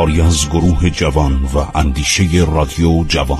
کاری از گروه جوان و اندیشه رادیو جوان.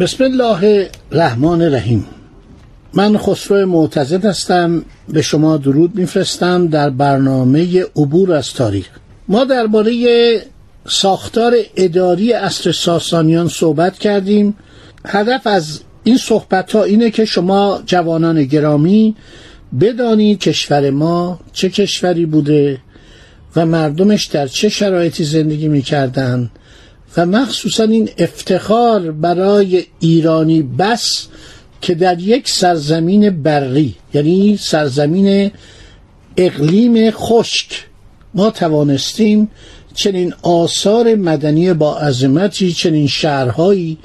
بسم الله الرحمن الرحیم. من خسرو معتزد هستم. به شما درود میفرستم در برنامه عبور از تاریخ. ما درباره ساختار اداری اصر ساسانیان صحبت کردیم. هدف از این صحبت ها اینه که شما جوانان گرامی بدانید کشور ما چه کشوری بوده و مردمش در چه شرایطی زندگی می‌کردند و مخصوصا این افتخار برای ایرانی بس که در یک سرزمین بری یعنی سرزمین اقلیم خشک ما توانستیم چنین آثار مدنی با عظمتی چنین شهرهایی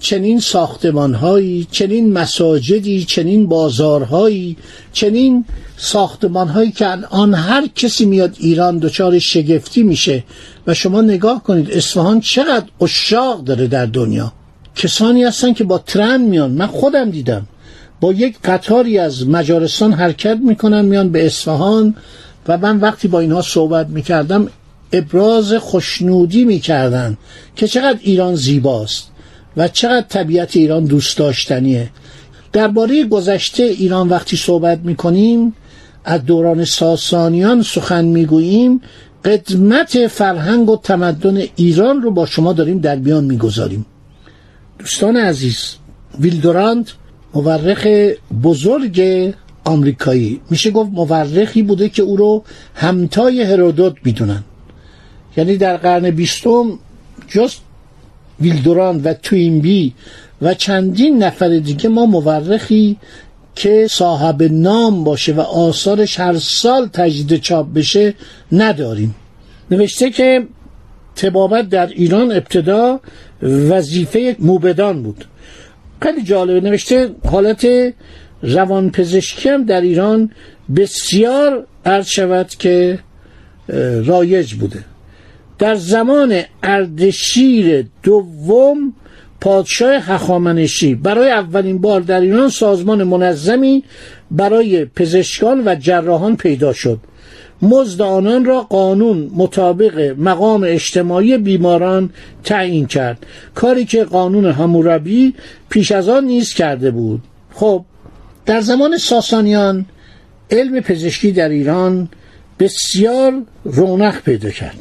چنین ساختمانهایی چنین مساجدی چنین بازارهایی چنین ساختمانهایی که الان هر کسی میاد ایران دچار شگفتی میشه و شما نگاه کنید اصفهان چقدر اشاق داره در دنیا. کسانی هستن که با ترن میان. من خودم دیدم. با یک قطاری از مجارستان حرکت می‌کنن میان به اصفهان و من وقتی با اینها صحبت می‌کردم ابراز خوشنودی می‌کردن که چقدر ایران زیباست و چقدر طبیعت ایران دوست داشتنیه. درباره گذشته ایران وقتی صحبت می‌کنیم از دوران ساسانیان سخن می‌گوییم قدمت فرهنگ و تمدن ایران رو با شما داریم در میان می‌گذاریم. دوستان عزیز ویلدوراند مورخ بزرگ آمریکایی. میشه گفت مورخی بوده که او رو همتای هرودوت می‌دونن. یعنی در قرن بیستم جز ویلدوران و توینبی و چندین نفر دیگه ما مورخی که صاحب نام باشه و آثارش هر سال تجدید چاپ بشه نداریم. نوشته که تبابت در ایران ابتدا وظیفه موبدان بود. خیلی جالبه. نوشته حالت روان پزشکی هم در ایران بسیار عرض شود که رایج بوده. در زمان اردشیر دوم پادشاه هخامنشی برای اولین بار در ایران سازمان منظمی برای پزشکان و جراحان پیدا شد. مزد آنان را قانون مطابق مقام اجتماعی بیماران تعیین کرد. کاری که قانون هموربی پیش از آن نیز کرده بود. خب در زمان ساسانیان علم پزشکی در ایران بسیار رونق پیدا کرد.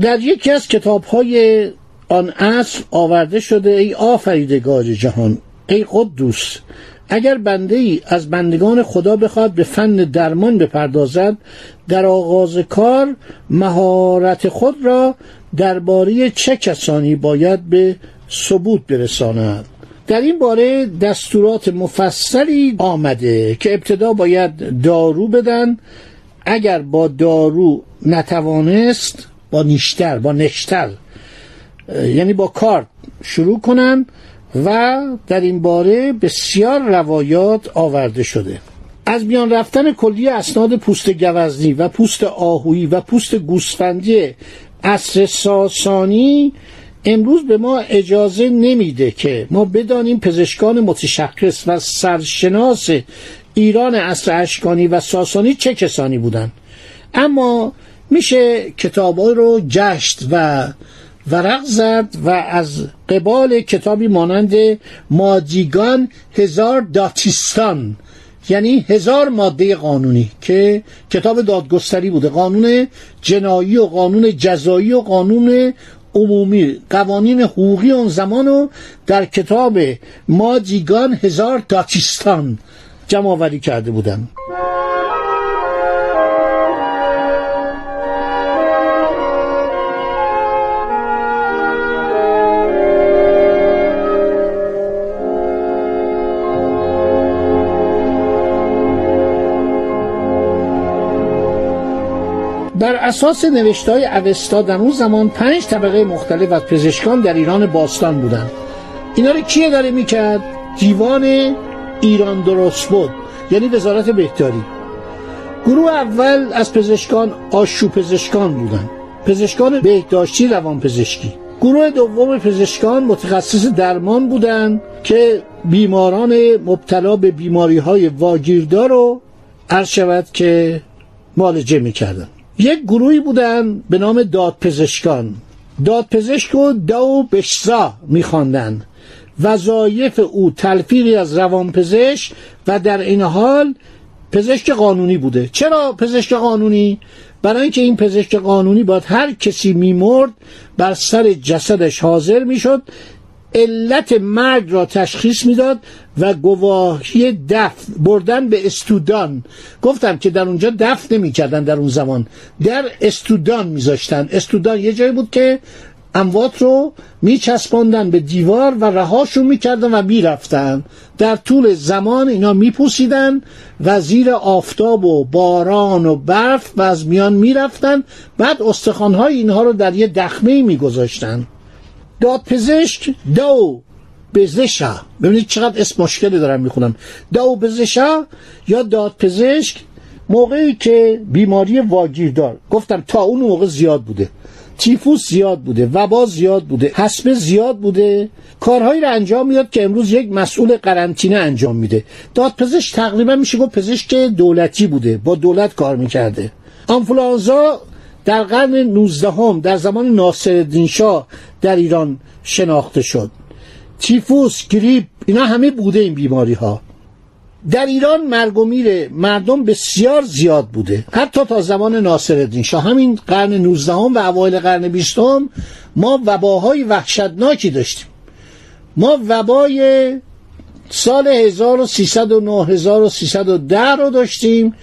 در یکی از کتاب های آن عصر آورده شده ای آفریدگار جهان ای قدوس اگر بنده ای از بندگان خدا بخواد به فن درمان بپردازد در آغاز کار مهارت خود را درباره چه کسانی باید به ثبوت برساند؟ در این باره دستورات مفصلی آمده که ابتدا باید دارو بدن. اگر با دارو نتوانست با نیشتر با نشتر یعنی با کارت شروع کنن و در این باره بسیار روایات آورده شده. از میان رفتن کلی اسناد پوست گوزنی و پوست آهویی و پوست گوسفندی عصر ساسانی امروز به ما اجازه نمیده که ما بدانیم پزشکان متشخص و سرشناس ایران عصر اشکانی و ساسانی چه کسانی بودند. اما میشه کتاب رو جشت و ورق زد و از قبال کتابی مانند مادیگان هزار داتیستان یعنی هزار ماده قانونی که کتاب دادگستری بوده. قانون جنایی و قانون جزایی و قانون عمومی قوانین حقوقی اون زمان رو در کتاب مادیگان هزار داتیستان جمع آوری کرده بودن. اساس نوشته های اوستا در اون زمان پنج طبقه مختلف از پزشکان در ایران باستان بودن اینا رو کیه داره می‌کرد؟ دیوان ایران درست بود یعنی وزارت بهداری. گروه اول از پزشکان آشو پزشکان بودن پزشکان بهداشتی روان پزشکی گروه دوم پزشکان متخصص درمان بودند که بیماران مبتلا به بیماری های واگیردار رو شود که معالجه می‌کردن یک گروهی بودن به نام دادپزشکان. دادپزشک و دو بشزا میخواندن. وظایف او تلفیقی از روانپزشک و در این حال پزشک قانونی بوده. چرا پزشک قانونی؟ برای اینکه این پزشک قانونی باید هر کسی میمرد بر سر جسدش حاضر می‌شد علت مرگ را تشخیص می‌داد و گواهی دفن بردن به استودان. گفتم که در اونجا دفن نمی‌کردن در اون زمان. در استودان میذاشتن. استودان یه جایی بود که اموات رو میچسباندن به دیوار و رهاشون می‌کردن و می‌رفتن. در طول زمان اینا میپوسیدن و زیر آفتاب و باران و برف و از میان می‌رفتن. بعد استخوانهای اینها رو در یه دخمه میگذاشتن. دادپزشک دو بزشا ببینید چقدر اسم مشکلی دارم می‌خونم. دو بزشا یا دادپزشک موقعی که بیماری واگیردار گفتم تا اون موقع زیاد بوده. تیفوس زیاد بوده وبا زیاد بوده حسبه زیاد بوده. کارهایی رو انجام می‌داد که امروز یک مسئول قرنطینه انجام میده. دادپزشک تقریبا میشه گفت پزشک دولتی بوده با دولت کار می‌کرده. آنفولانزا در قرن 19 هم در زمان ناصرالدین شاه در ایران شناخته شد. تیفوس گریپ اینا همه بوده این بیماری ها در ایران مرگ و میر مردم بسیار زیاد بوده. حتی تا زمان ناصرالدین شاه. همین قرن 19 هم و اوایل قرن 20 هم ما وباهای وحشتناکی داشتیم. ما وبای سال 1309 1310 رو داشتیم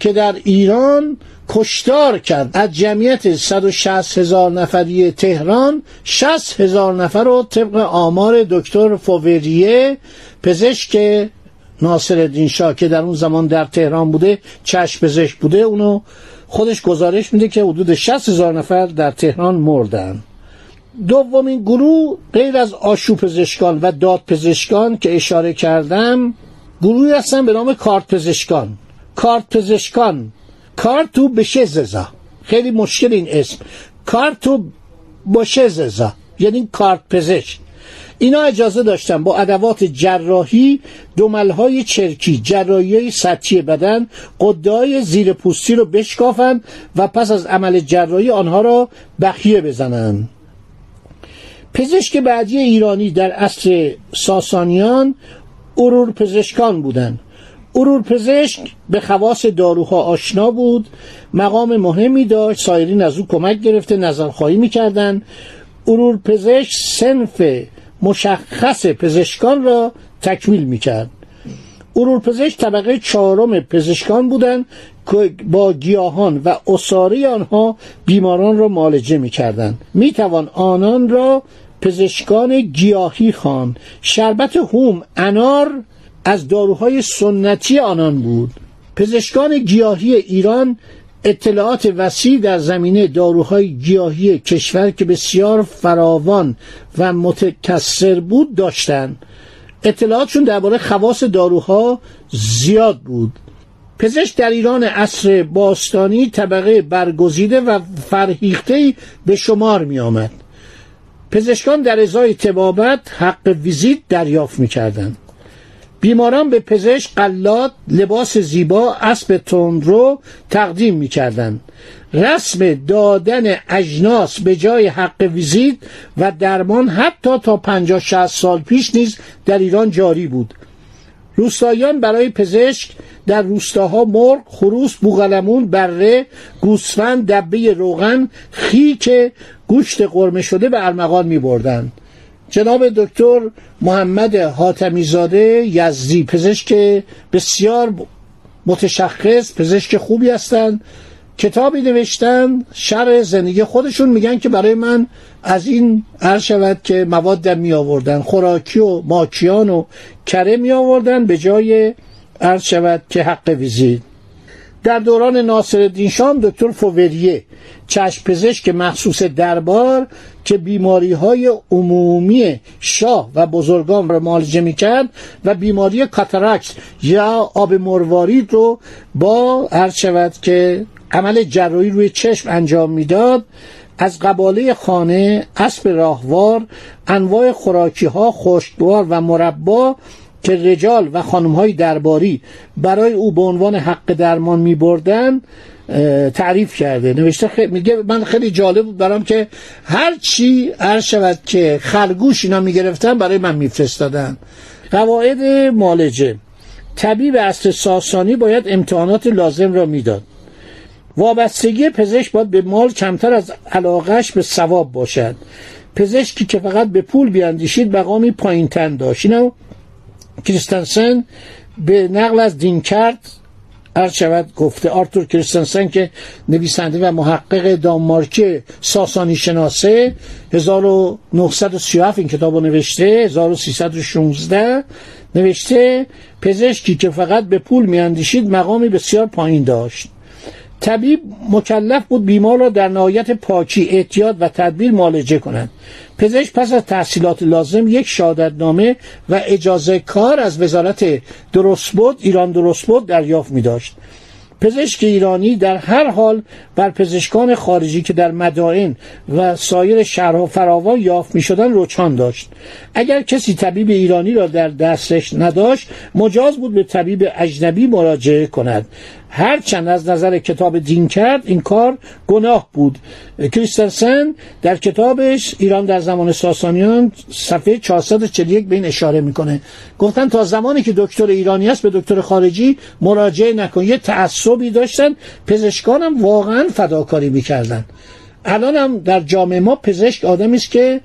که در ایران کشتار کرد. از جمعیت 160 هزار نفری تهران 60 هزار نفر رو طبق آمار دکتر فووریه پزشک ناصر شاه که در اون زمان در تهران بوده چشم پزشک بوده اونو خودش گزارش میده که حدود 60 هزار نفر در تهران مردن. دومین گروه غیر از آشو پزشکان و داد پزشکان که اشاره کردم گروهی هستن به نام کارت پزشکان. کارت پزشکان کارتو بشه ززا خیلی مشکل این اسم کارتو بشه ززا یعنی کارت پزشک اینا اجازه داشتن با ادوات جراحی دوملهای چرکی جراحی سطحی بدن قدای زیر پوستی رو بشکافن و پس از عمل جراحی آنها را بخیه بزنن پزشک بعدی ایرانی در عصر ساسانیان ارور پزشکان بودند ارور پزشک به خواص داروها آشنا بود. مقام مهمی داشت. سایرین از او کمک گرفته نظرخواهی می‌کردند ارور پزشک صنف مشخص پزشکان را تکمیل می‌کرد. ارور پزشک طبقه چهارم پزشکان بودند که با گیاهان و عصاره آنها بیماران را معالجه می‌کردند. می‌توان آنان را پزشکان گیاهی خان شربت هوم انار از داروهای سنتی آنان بود پزشکان گیاهی ایران اطلاعات وسیع در زمینه داروهای گیاهی کشور که بسیار فراوان و متکثر بود داشتند اطلاعاتشون درباره خواص داروها زیاد بود پزشک در ایران عصر باستانی طبقه برگزیده و فرهیخته به شمار می آمد. پزشکان در ازای تبابت حق ویزیت دریافت می. بیماران به پزشک قلات لباس زیبا اسب تندرو تقدیم می‌کردند رسم دادن اجناس به جای حق ویزیت و درمان حتی تا 50 60 سال پیش نیز در ایران جاری بود روستاییان برای پزشک در روستاها مرغ، خروس، بوغلمون، بره، گوسفند، دبه روغن، خیک گوشت قرمه شده به ارمغان می بردن. جناب دکتر محمد حاتمیزاده یزدی پزشک بسیار متشخص پزشک خوبی هستند. کتابی نوشتن شر زندگی خودشون میگن که برای من از این عرض شود که مواد می آوردن خوراکی و ماکیان و کره می آوردن به جای عرض شود که حق ویزید در دوران ناصر شام دکتر فووریه چشم پزشک مخصوص دربار که بیماری های عمومی شاه و بزرگان را معالجه می‌کرد و بیماری کاتاراکت یا آب مروارید رو با هر شود که عمل جراحی روی چشم انجام می‌داد از قباله خانه اسب راهوار انواع خوراکی ها و مربا که رجال و خانم های درباری برای او به عنوان حق درمان می بردن تعریف کرده. نوشته خیلی میگه من خیلی جالب بود برام که هر چی هر شود که خرگوش اینا می‌گرفتن برای من میفرستادن. قواعد مالجه طبیب اصل ساسانی باید امتحانات لازم را می‌داد. وابستگی پزشک باید به مال کمتر از علاقش به ثواب باشد. پزشکی که فقط به پول بیاندیشید مقامی پایین تن داشت. اینو کریستنسن به نقل از دین کرد. عرض شود گفته آرتور کریستنسن که نویسنده و محقق دانمارک ساسانی شناسه 1937 این کتاب رو نوشته 1316 نوشته پزشکی که فقط به پول میاندیشید مقامی بسیار پایین داشت. طبیب مکلف بود بیمار را در نهایت پاکی احتیاط و تدبیر معالجه کنند. پزشک پس از تحصیلات لازم یک شهادتنامه و اجازه کار از وزارت درستبود ایران درستبود دریافت می داشت پزشک ایرانی در هر حال بر پزشکان خارجی که در مدائن و سایر شهرها فراوان یافت می شدن روچان داشت. اگر کسی طبیب ایرانی را در دستش نداشت مجاز بود به طبیب اجنبی مراجعه کند. هرچند از نظر کتاب دین کرد این کار گناه بود. کریستنسن در کتابش ایران در زمان ساسانیان صفحه 441 به این اشاره می‌کنه. گفتن تا زمانی که دکتر ایرانی است به دکتر خارجی مراجعه نکن. یه تعصبی داشتن پزشکانم واقعا فداکاری می‌کردن. الان هم در جامعه ما پزشک آدمی است که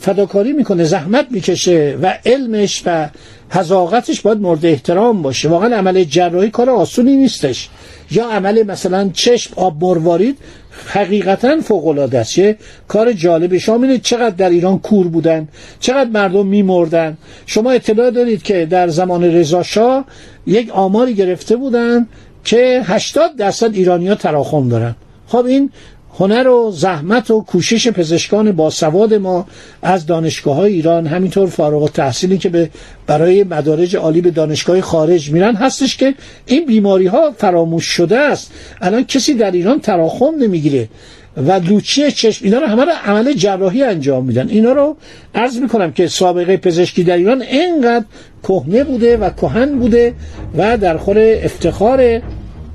فداکاری می‌کنه زحمت می‌کشه و علمش و حذاقتش باید مورد احترام باشه. واقعا عمل جراحی کار آسونی نیستش. یا عمل مثلا چشم آب مروارید حقیقتا فوق العاده است کار جالبه شما چقدر در ایران کور بودن چقدر مردم میمردن. شما اطلاع دارید که در زمان رضا یک آماری گرفته بودن که 80 درصد ایرانیا تراخم دارن. خب این هنر و زحمت و کوشش پزشکان باسواد ما از دانشگاه های ایران همینطور فارغ و تحصیلی که به برای مدارج عالی به دانشگاه خارج میرن هستش که این بیماری ها فراموش شده است. الان کسی در ایران تراخم نمی‌گیره و لوچی چشم اینا رو همه رو عمل جراحی انجام میدن. اینا رو عرض می‌کنم که سابقه پزشکی در ایران اینقدر کهنه بوده و کهن بوده و در خور افتخاره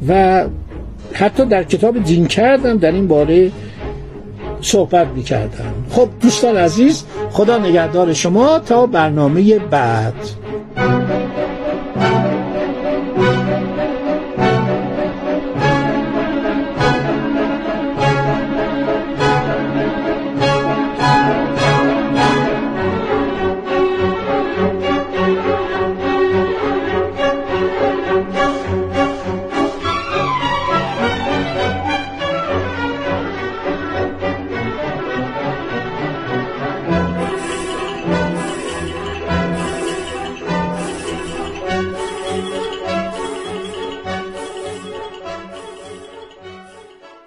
و حتی در کتاب دین کردم در این باره صحبت می‌کردم. خب دوستان عزیز خدا نگهدار شما تا برنامه بعد.